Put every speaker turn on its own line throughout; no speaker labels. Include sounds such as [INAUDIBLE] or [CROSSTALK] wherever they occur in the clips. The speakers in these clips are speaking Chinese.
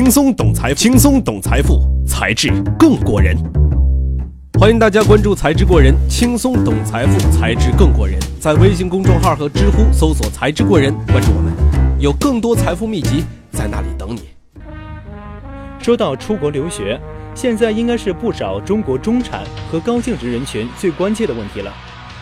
轻松懂财，轻松懂财富，才智更过人。欢迎大家关注“才智过人”，轻松懂财富，才智更过人。在微信公众号和知乎搜索“才智过人”，关注我们，有更多财富秘籍在那里等你。
说到出国留学，现在应该是不少中国中产和高净值人群最关切的问题了。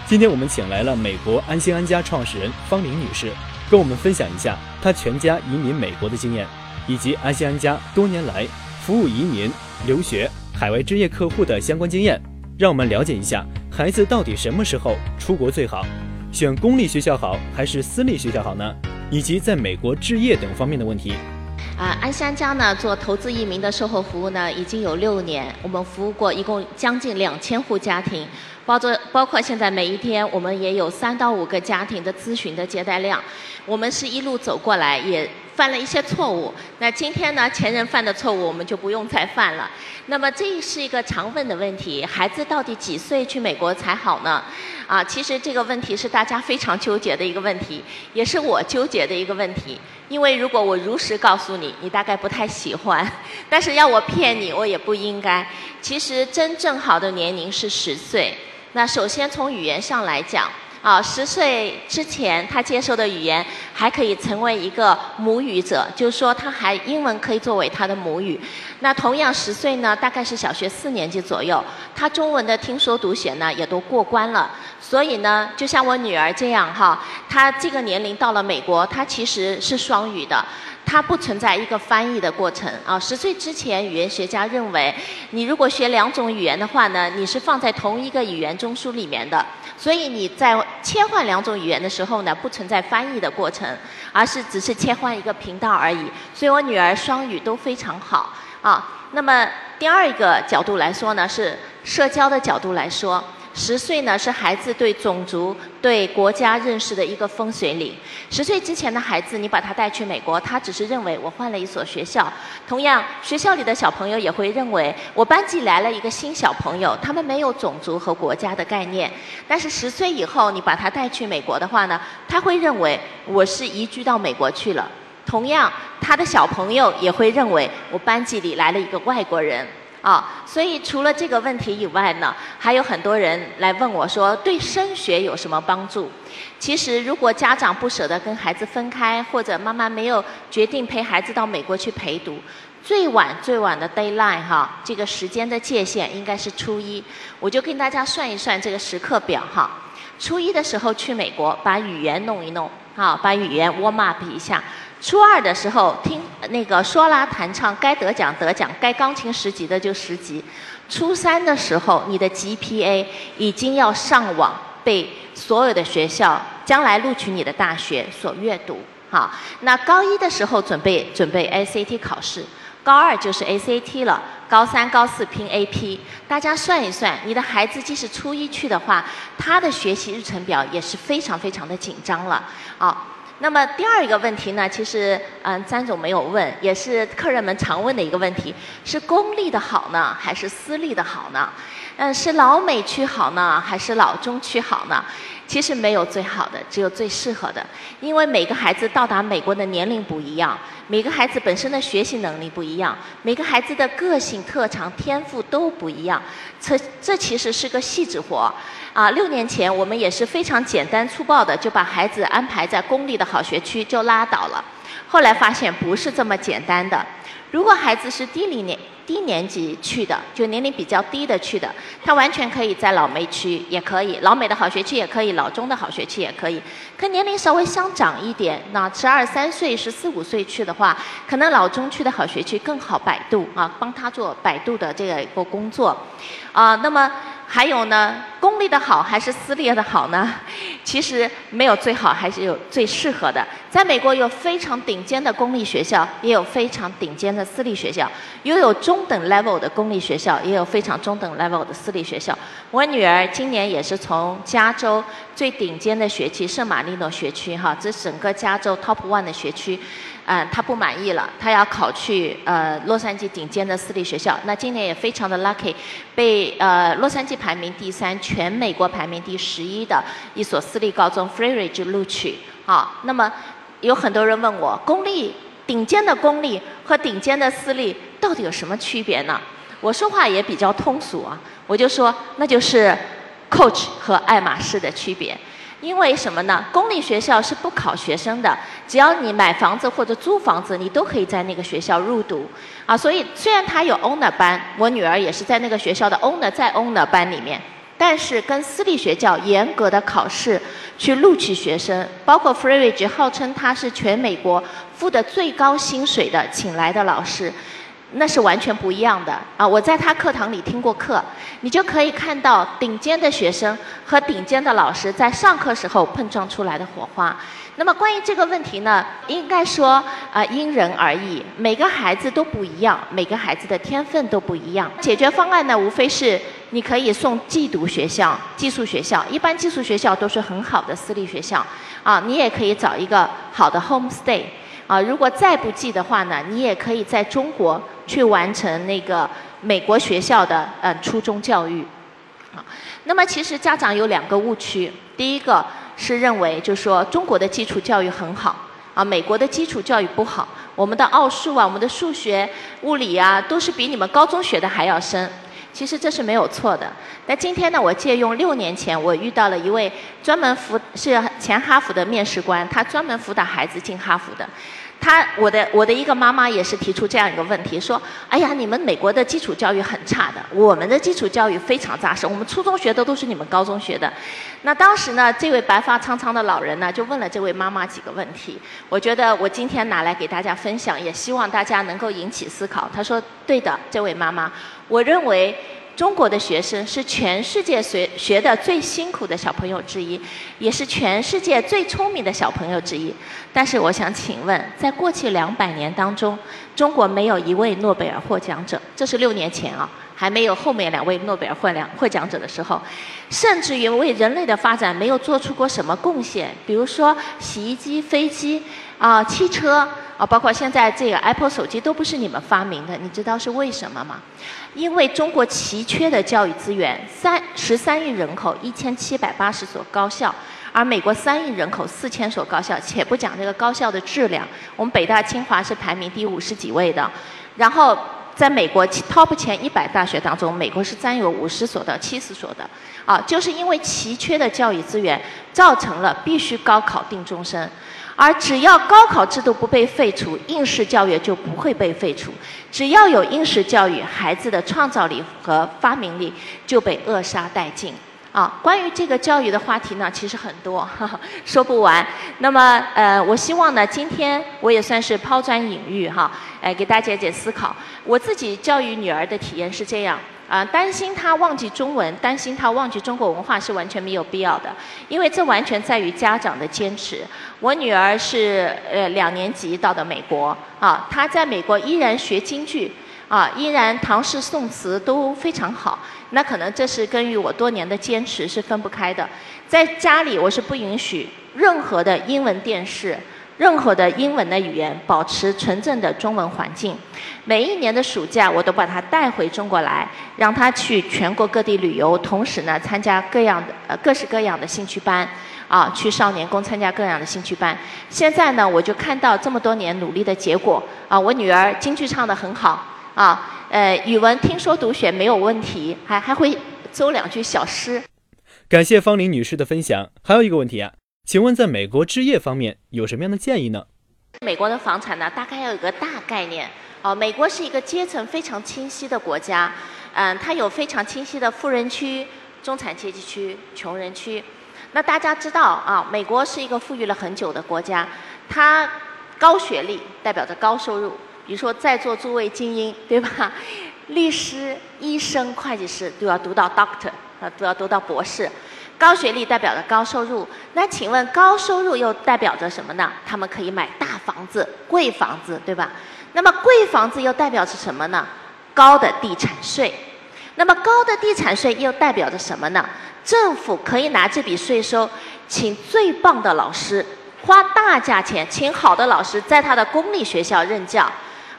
今天我们请来了美国安心安家创始人方玲女士，跟我们分享一下她全家移民美国的经验，以及安西安家多年来服务移民、留学、海外置业客户的相关经验。让我们了解一下孩子到底什么时候出国最好，选公立学校好还是私立学校好呢？以及在美国置业等方面的问题。
啊，安西安家呢做投资移民的售后服务呢已经有六年，我们服务过一共将近两千户家庭，包括包括现在每一天我们也有三到五个家庭的咨询的接待量，我们是一路走过来也。犯了一些错误，那今天呢？前人犯的错误我们就不用再犯了。那么这是一个常问的问题：孩子到底几岁去美国才好呢？啊，其实这个问题是大家非常纠结的一个问题，也是我纠结的一个问题。因为如果我如实告诉你，你大概不太喜欢；[LAUGHS] 但是要我骗你，我也不应该。其实真正好的年龄是十岁。那首先从语言上来讲。啊，十岁之前他接受的语言还可以成为一个母语者，就是说他还英文可以作为他的母语。那同样十岁呢，大概是小学四年级左右，他中文的听说读写呢也都过关了。所以呢，就像我女儿这样哈，她这个年龄到了美国，她其实是双语的。它不存在一个翻译的过程啊！十岁之前，语言学家认为，你如果学两种语言的话呢，你是放在同一个语言中枢里面的，所以你在切换两种语言的时候呢，不存在翻译的过程，而是只是切换一个频道而已。所以我女儿双语都非常好啊。那么第二个角度来说呢，是社交的角度来说。十岁呢是孩子对种族、对国家认识的一个分水岭。十岁之前的孩子，你把他带去美国，他只是认为我换了一所学校。同样，学校里的小朋友也会认为我班级来了一个新小朋友，他们没有种族和国家的概念。但是十岁以后，你把他带去美国的话呢，他会认为我是移居到美国去了。同样，他的小朋友也会认为我班级里来了一个外国人。啊，所以除了这个问题以外呢，还有很多人来问我说，对升学有什么帮助？其实，如果家长不舍得跟孩子分开，或者妈妈没有决定陪孩子到美国去陪读，最晚最晚的 deadline 哈，这个时间的界限应该是初一。我就跟大家算一算这个时刻表哈，初一的时候去美国，把语言弄一弄，啊，把语言 warm up 一下。初二的时候听那个说拉弹唱，该得奖得奖，该钢琴十级的就十级。初三的时候，你的 GPA 已经要上网被所有的学校将来录取你的大学所阅读。好，那高一的时候准备准备 ACT 考试，高二就是 ACT 了，高三高四拼 AP。大家算一算，你的孩子即使初一去的话，他的学习日程表也是非常非常的紧张了。啊。那么第二一个问题呢，其实嗯，詹总没有问，也是客人们常问的一个问题，是公立的好呢，还是私立的好呢？嗯，是老美区好呢，还是老中区好呢？其实没有最好的，只有最适合的。因为每个孩子到达美国的年龄不一样，每个孩子本身的学习能力不一样，每个孩子的个性特长、天赋都不一样。这这其实是个细致活。啊，六年前我们也是非常简单粗暴的就把孩子安排在公立的好学区就拉倒了。后来发现不是这么简单的。如果孩子是低龄年低年级去的，就年龄比较低的去的，他完全可以在老梅区也可以，老美的好学区也可以，老中的好学区也可以。可年龄稍微相长一点，那十二三岁、十四五岁去的话，可能老中区的好学区更好百度啊，帮他做百度的这个一个工作啊。那么。还有呢，公立的好还是私立的好呢？其实没有最好，还是有最适合的。在美国有非常顶尖的公立学校，也有非常顶尖的私立学校，又有中等 level 的公立学校，也有非常中等 level 的私立学校。我女儿今年也是从加州最顶尖的学区圣马力诺学区，哈，这整个加州 top one 的学区。嗯，他不满意了，他要考去呃洛杉矶顶尖的私立学校。那今年也非常的 lucky，被呃洛杉矶排名第三、全美国排名第十一的一所私立高中 Freeridge 录取。好，那么有很多人问我，公立顶尖的公立和顶尖的私立到底有什么区别呢？我说话也比较通俗啊，我就说那就是 Coach 和爱马仕的区别。因为什么呢？公立学校是不考学生的，只要你买房子或者租房子，你都可以在那个学校入读。啊，所以虽然他有 owner 班，我女儿也是在那个学校的 owner 在 owner 班里面，但是跟私立学校严格的考试去录取学生，包括 Freeridge 号称他是全美国付的最高薪水的请来的老师。那是完全不一样的啊！我在他课堂里听过课，你就可以看到顶尖的学生和顶尖的老师在上课时候碰撞出来的火花。那么关于这个问题呢，应该说啊因人而异，每个孩子都不一样，每个孩子的天分都不一样。解决方案呢，无非是你可以送寄读学校、寄宿学校，一般寄宿学校都是很好的私立学校啊，你也可以找一个好的 home stay。啊，如果再不济的话呢，你也可以在中国去完成那个美国学校的呃初中教育。啊，那么其实家长有两个误区，第一个是认为就是说中国的基础教育很好，啊，美国的基础教育不好，我们的奥数啊，我们的数学、物理啊，都是比你们高中学的还要深。其实这是没有错的。但今天呢，我借用六年前我遇到了一位专门辅是前哈佛的面试官，他专门辅导孩子进哈佛的。他我的我的一个妈妈也是提出这样一个问题，说：哎呀，你们美国的基础教育很差的，我们的基础教育非常扎实，我们初中学的都是你们高中学的。那当时呢，这位白发苍苍的老人呢，就问了这位妈妈几个问题。我觉得我今天拿来给大家分享，也希望大家能够引起思考。他说：对的，这位妈妈，我认为。中国的学生是全世界学学的最辛苦的小朋友之一，也是全世界最聪明的小朋友之一。但是我想请问，在过去两百年当中，中国没有一位诺贝尔获奖者，这是六年前啊，还没有后面两位诺贝尔获奖获奖者的时候，甚至于为人类的发展没有做出过什么贡献，比如说洗衣机、飞机啊、汽车。啊，包括现在这个 Apple 手机都不是你们发明的，你知道是为什么吗？因为中国奇缺的教育资源，三十三亿人口，一千七百八十所高校，而美国三亿人口，四千所高校，且不讲这个高校的质量，我们北大清华是排名第五十几位的，然后在美国 Top 前一百大学当中，美国是占有五十所到七十所的，啊，就是因为奇缺的教育资源，造成了必须高考定终身。而只要高考制度不被废除，应试教育就不会被废除。只要有应试教育，孩子的创造力和发明力就被扼杀殆尽。啊，关于这个教育的话题呢，其实很多，[LAUGHS] 说不完。那么，呃，我希望呢，今天我也算是抛砖引玉哈，呃，给大家一点思考。我自己教育女儿的体验是这样。啊，担心他忘记中文，担心他忘记中国文化是完全没有必要的，因为这完全在于家长的坚持。我女儿是呃两年级到的美国，啊，她在美国依然学京剧，啊，依然唐诗宋词都非常好。那可能这是跟于我多年的坚持是分不开的。在家里我是不允许任何的英文电视。任何的英文的语言，保持纯正的中文环境。每一年的暑假，我都把他带回中国来，让他去全国各地旅游，同时呢，参加各样的呃各式各样的兴趣班，啊，去少年宫参加各样的兴趣班。现在呢，我就看到这么多年努力的结果，啊，我女儿京剧唱得很好，啊，呃，语文听说读写没有问题，还还会诌两句小诗。
感谢方玲女士的分享。还有一个问题啊。请问，在美国置业方面有什么样的建议呢？
美国的房产呢，大概要有个大概念。哦，美国是一个阶层非常清晰的国家。嗯，它有非常清晰的富人区、中产阶级区、穷人区。那大家知道啊，美国是一个富裕了很久的国家。它高学历代表着高收入，比如说在座诸位精英，对吧？[LAUGHS] 律师、医生、会计师都要读到 Doctor，啊，都要读到博士。高学历代表着高收入，那请问高收入又代表着什么呢？他们可以买大房子、贵房子，对吧？那么贵房子又代表着什么呢？高的地产税。那么高的地产税又代表着什么呢？政府可以拿这笔税收，请最棒的老师，花大价钱请好的老师在他的公立学校任教，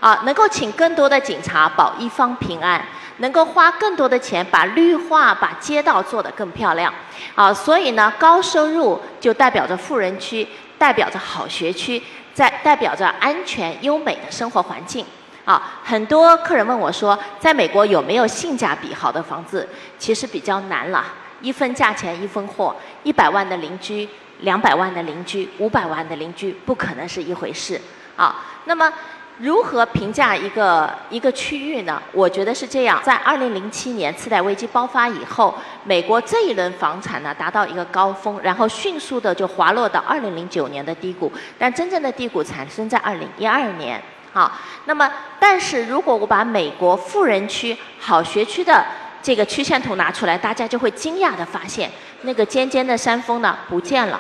啊，能够请更多的警察保一方平安。能够花更多的钱把绿化、把街道做得更漂亮，啊，所以呢，高收入就代表着富人区，代表着好学区，在代表着安全优美的生活环境。啊，很多客人问我说，在美国有没有性价比好的房子？其实比较难了，一分价钱一分货，一百万的邻居，两百万的邻居，五百万的邻居，不可能是一回事。啊，那么。如何评价一个一个区域呢？我觉得是这样：在二零零七年次贷危机爆发以后，美国这一轮房产呢达到一个高峰，然后迅速的就滑落到二零零九年的低谷。但真正的低谷产生在二零一二年。好，那么但是如果我把美国富人区好学区的这个曲线图拿出来，大家就会惊讶的发现，那个尖尖的山峰呢不见了。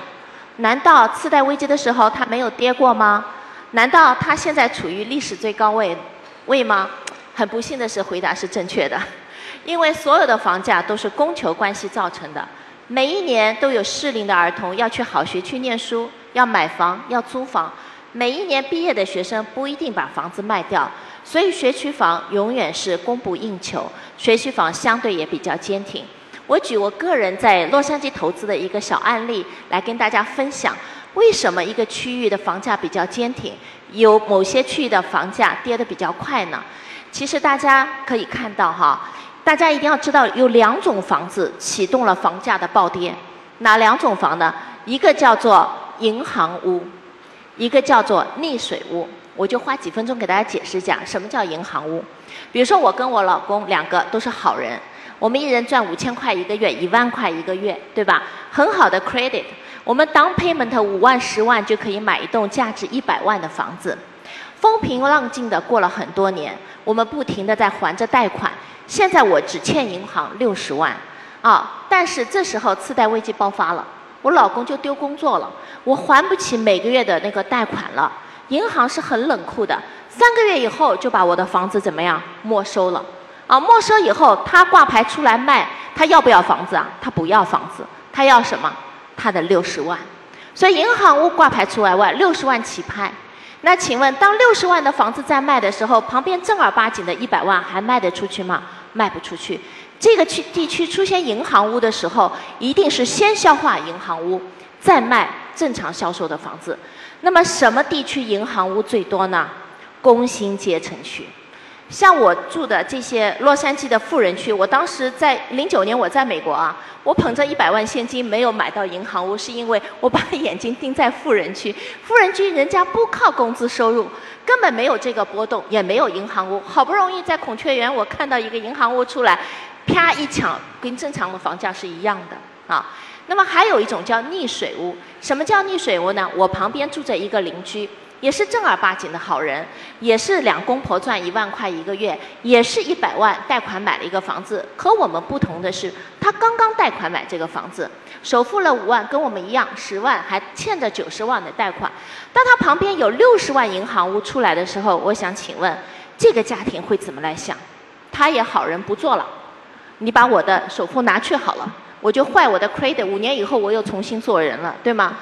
难道次贷危机的时候它没有跌过吗？难道它现在处于历史最高位位吗？很不幸的是，回答是正确的，因为所有的房价都是供求关系造成的。每一年都有适龄的儿童要去好学区念书，要买房，要租房。每一年毕业的学生不一定把房子卖掉，所以学区房永远是供不应求。学区房相对也比较坚挺。我举我个人在洛杉矶投资的一个小案例来跟大家分享。为什么一个区域的房价比较坚挺，有某些区域的房价跌得比较快呢？其实大家可以看到哈，大家一定要知道有两种房子启动了房价的暴跌，哪两种房呢？一个叫做银行屋，一个叫做溺水屋。我就花几分钟给大家解释一下什么叫银行屋。比如说我跟我老公两个都是好人，我们一人赚五千块一个月，一万块一个月，对吧？很好的 credit。我们 down payment 五万十万就可以买一栋价值一百万的房子，风平浪静的过了很多年，我们不停的在还着贷款，现在我只欠银行六十万，啊，但是这时候次贷危机爆发了，我老公就丢工作了，我还不起每个月的那个贷款了，银行是很冷酷的，三个月以后就把我的房子怎么样没收了，啊，没收以后他挂牌出来卖，他要不要房子啊？他不要房子，他要什么？他的六十万，所以银行屋挂牌出来外六十万起拍。那请问，当六十万的房子在卖的时候，旁边正儿八经的一百万还卖得出去吗？卖不出去。这个区地区出现银行屋的时候，一定是先消化银行屋，再卖正常销售的房子。那么什么地区银行屋最多呢？工薪阶层区。像我住的这些洛杉矶的富人区，我当时在零九年我在美国啊，我捧着一百万现金没有买到银行屋，是因为我把眼睛盯在富人区。富人区人家不靠工资收入，根本没有这个波动，也没有银行屋。好不容易在孔雀园我看到一个银行屋出来，啪一抢，跟正常的房价是一样的啊。那么还有一种叫溺水屋，什么叫溺水屋呢？我旁边住着一个邻居。也是正儿八经的好人，也是两公婆赚一万块一个月，也是一百万贷款买了一个房子。和我们不同的是，他刚刚贷款买这个房子，首付了五万，跟我们一样十万，还欠着九十万的贷款。当他旁边有六十万银行屋出来的时候，我想请问，这个家庭会怎么来想？他也好人不做了，你把我的首付拿去好了，我就坏我的 credit，五年以后我又重新做人了，对吗？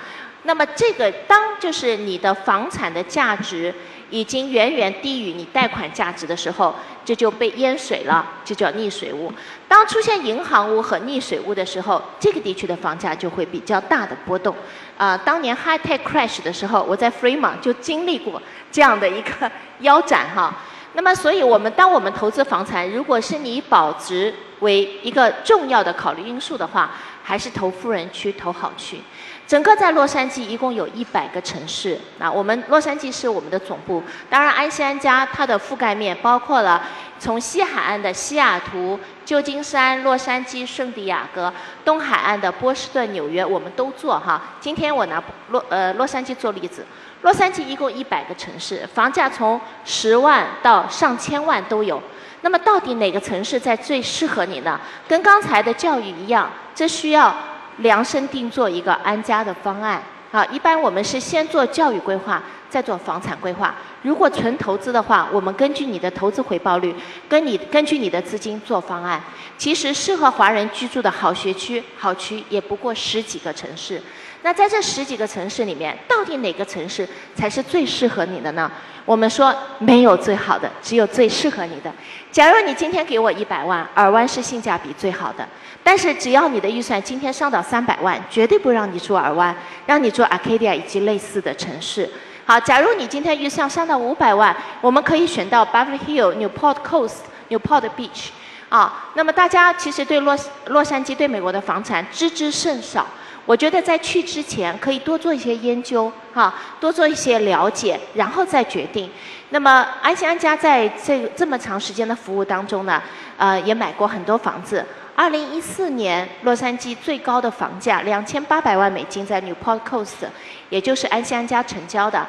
那么这个当就是你的房产的价值已经远远低于你贷款价值的时候，这就被淹水了，这叫溺水屋。当出现银行屋和溺水屋的时候，这个地区的房价就会比较大的波动。啊，当年 high tech crash 的时候，我在 Fremont 就经历过这样的一个 [LAUGHS] 腰斩哈。那么，所以我们当我们投资房产，如果是你保值为一个重要的考虑因素的话，还是投富人区、投好区。整个在洛杉矶一共有一百个城市，那我们洛杉矶是我们的总部。当然，安西安家它的覆盖面包括了从西海岸的西雅图、旧金山、洛杉矶、圣地亚哥，东海岸的波士顿、纽约，我们都做哈。今天我拿洛呃洛杉矶做例子，洛杉矶一共一百个城市，房价从十万到上千万都有。那么到底哪个城市在最适合你呢？跟刚才的教育一样，这需要。量身定做一个安家的方案，好，一般我们是先做教育规划，再做房产规划。如果纯投资的话，我们根据你的投资回报率，跟你根据你的资金做方案。其实适合华人居住的好学区、好区也不过十几个城市。那在这十几个城市里面，到底哪个城市才是最适合你的呢？我们说没有最好的，只有最适合你的。假如你今天给我一百万，尔湾是性价比最好的。但是只要你的预算今天上到三百万，绝对不让你住尔湾，让你住 Arcadia 以及类似的城市。好，假如你今天预算上到五百万，我们可以选到 Beverly Hill、Newport Coast、Newport Beach。啊，那么大家其实对洛洛杉矶、对美国的房产知之甚少。我觉得在去之前可以多做一些研究，哈，多做一些了解，然后再决定。那么安心安家在这这么长时间的服务当中呢，呃，也买过很多房子。二零一四年，洛杉矶最高的房价两千八百万美金，在 Newport Coast，也就是安心安家成交的。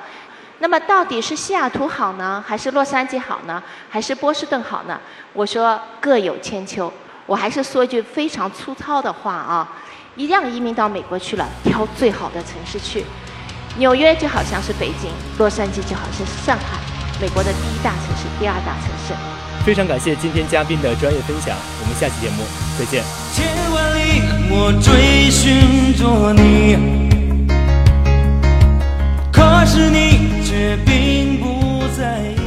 那么到底是西雅图好呢，还是洛杉矶好呢，还是波士顿好呢？我说各有千秋。我还是说一句非常粗糙的话啊。一定要移民到美国去了，挑最好的城市去。纽约就好像是北京，洛杉矶就好像是上海，美国的第一大城市、第二大城市。
非常感谢今天嘉宾的专业分享，我们下期节目再见。千万里我追寻着你，可是你却并不在意。